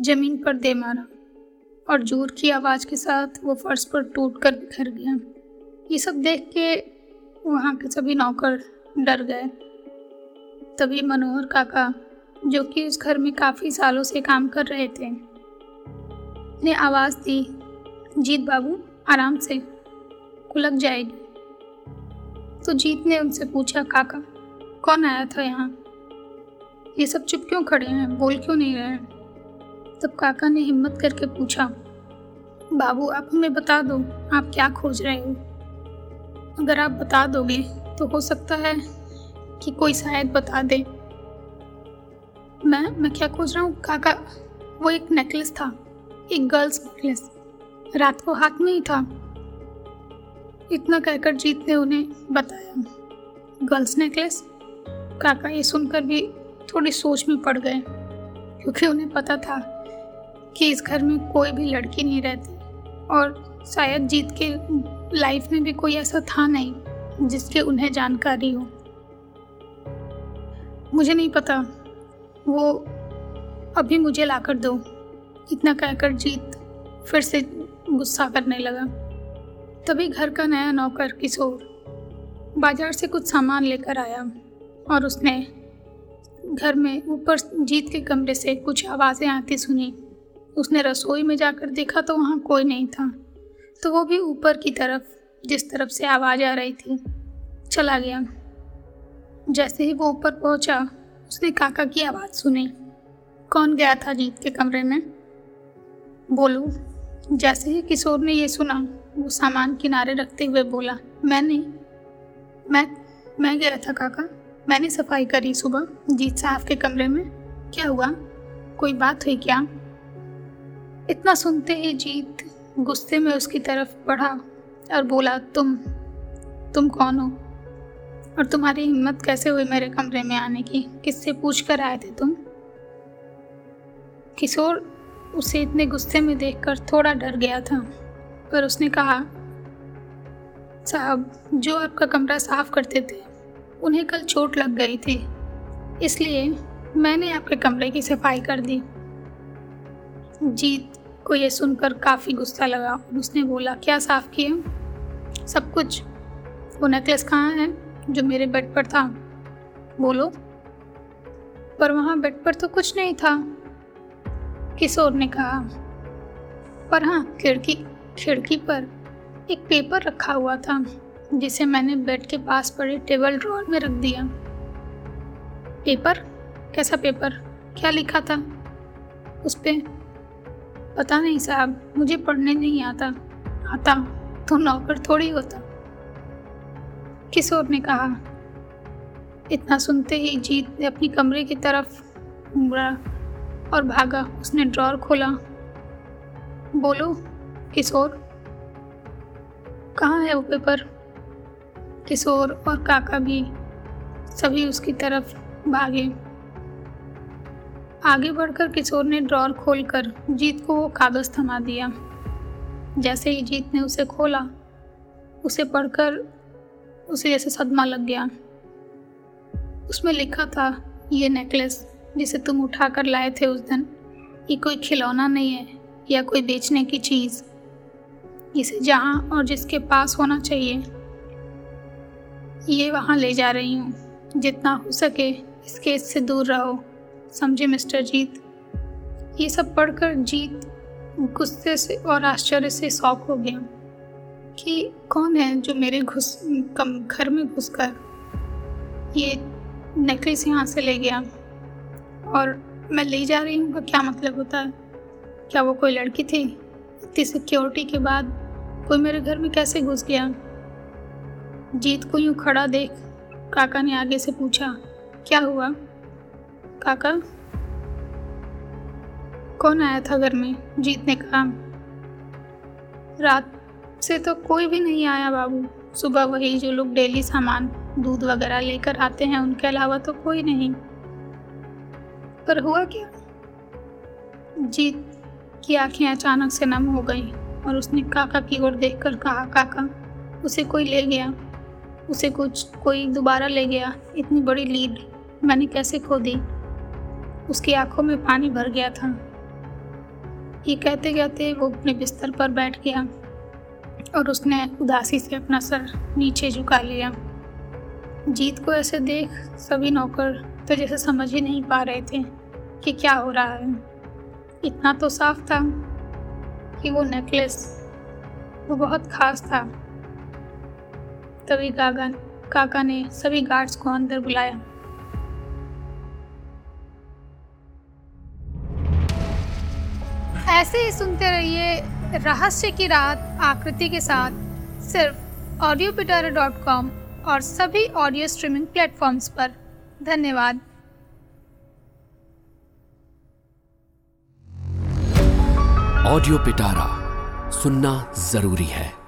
ज़मीन पर दे मारा और ज़ोर की आवाज़ के साथ वो फर्श पर टूट कर बिखर गया। ये सब देख के वहाँ के सभी नौकर डर गए। तभी मनोहर काका, जो कि उस घर में काफ़ी सालों से काम कर रहे थे, ने आवाज़ दी, जीत बाबू, आराम से लग जाएगी। तो जीत ने उनसे पूछा, काका, कौन आया था यहाँ? ये सब चुप क्यों खड़े हैं? बोल क्यों नहीं रहे? हैं तब काका ने हिम्मत करके पूछा, बाबू, आप हमें बता दो, आप क्या खोज रहे हो? अगर आप बता दोगे तो हो सकता है कि कोई शायद बता दे। मैं मैं क्या खोज रहा हूँ? काका, वो एक नेकलेस था, एक गर्ल्स नेकलेस, रात को हाथ में ही था। इतना कहकर जीत ने उन्हें बताया, गर्ल्स नेकलेस? काका ये सुनकर भी थोड़ी सोच में पड़ गए, क्योंकि उन्हें पता था कि इस घर में कोई भी लड़की नहीं रहती। और शायद जीत के लाइफ में भी कोई ऐसा था नहीं जिसके उन्हें जानकारी हो। मुझे नहीं पता। वो अभी मुझे ला कर दो। इतना कहकर जीत फिर से गुस्सा करने लगा। तभी घर का नया नौकर किशोर बाज़ार से कुछ सामान लेकर आया और उसने घर में ऊपर जीत के कमरे से कुछ आवाज़ें आती सुनी। उसने रसोई में जाकर देखा तो वहाँ कोई नहीं था। तो वो भी ऊपर की तरफ़, जिस तरफ़ से आवाज़ आ रही थी, चला गया। जैसे ही वो ऊपर पहुँचा, उसने काका की आवाज़ सुनी। कौन गया था जीत के कमरे में? बोलू, जैसे ही किशोर ने ये सुना, वो सामान किनारे रखते हुए बोला, मैंने, मैं मैं गया था काका। मैंने सफ़ाई करी सुबह, जीत साहब के कमरे में। क्या हुआ? कोई बात हुई क्या? इतना सुनते ही जीत गुस्से में उसकी तरफ़ बढ़ा और बोला, तुम तुम कौन हो? और तुम्हारी हिम्मत कैसे हुई मेरे कमरे में आने की? किससे पूछ कर आए थे तुम? किशोर उसे इतने गुस्से में देखकर थोड़ा डर गया था, पर उसने कहा, साहब, जो आपका कमरा साफ़ करते थे, उन्हें कल चोट लग गई थी, इसलिए मैंने आपके कमरे की सफ़ाई कर दी। जीत को ये सुनकर काफ़ी गुस्सा लगा और उसने बोला, क्या साफ़ किया? सब कुछ? वो नेकलेस कहाँ है जो मेरे बेड पर था? बोलो। पर वहाँ बेड पर तो कुछ नहीं था किशोर ने कहा? पर हाँ खिड़की खिड़की पर एक पेपर रखा हुआ था, जिसे मैंने बेड के पास पड़े टेबल ड्रॉर में रख दिया। पेपर कैसा पेपर क्या लिखा था? उस पर पता नहीं साहब, मुझे पढ़ने नहीं आता। आता तो नौकर थोड़ी होता। किशोर ने कहा, इतना सुनते ही जीत ने अपनी कमरे की तरफ़ मुड़ा और भागा। उसने ड्रॉर खोला। बोलो, किशोर? कहाँ है वो पेपर? किशोर और काका भी सभी उसकी तरफ़ भागे। आगे बढ़कर किशोर ने ड्रॉर खोलकर जीत को वो कागज़ थमा दिया। जैसे ही जीत ने उसे खोला, उसे पढ़कर उसे जैसे सदमा लग गया। उसमें लिखा था, ये नेकलेस जिसे तुम उठा कर लाए थे उस दिन, ये कोई खिलौना नहीं है या कोई बेचने की चीज़। इसे जहाँ और जिसके पास होना चाहिए। ये वहाँ ले जा रही हूँ। जितना हो सके इस केस से दूर रहो। समझे मिस्टर जीत। ये सब पढ़कर जीत गुस्से से और आश्चर्य से शौक हो गया कि कौन है जो मेरे घुस, कम, घर में घुसकर ये नेकलेस यहाँ से ले गया? और मैं ले जा रही हूँ का क्या मतलब होता? है क्या वो कोई लड़की थी? इतनी सिक्योरिटी के बाद कोई मेरे घर में कैसे घुस गया? जीत को यूँ खड़ा देख काका ने आगे से पूछा, क्या हुआ? काका? कौन आया था घर में जीत ने कहा रात से तो कोई भी नहीं आया बाबू। सुबह वही जो लोग डेली सामान, दूध वगैरह लेकर आते हैं, उनके अलावा तो कोई नहीं। पर हुआ क्या? जीत की आँखें अचानक से नम हो गई और उसने काका की ओर देखकर कहा, काका, उसे कोई ले गया? उसे कुछ, कोई दोबारा ले गया? इतनी बड़ी लीड मैंने कैसे खो दी? उसकी आँखों में पानी भर गया था। ये कहते कहते वो अपने बिस्तर पर बैठ गया और उसने उदासी से अपना सर नीचे झुका लिया। जीत को ऐसे देख सभी नौकर तो जैसे समझ ही नहीं पा रहे थे कि क्या हो रहा है। इतना तो साफ़ था कि वो नेकलेस वो बहुत खास था। तभी काका काका ने सभी गार्ड्स को अंदर बुलाया। ऐसे ही सुनते रहिए रहस्य की रात आकृति के साथ सिर्फ़ ऑडियो पिटारा डॉट कॉम और सभी ऑडियो स्ट्रीमिंग प्लेटफॉर्म्स पर। धन्यवाद। ऑडियो पिटारा सुनना ज़रूरी है।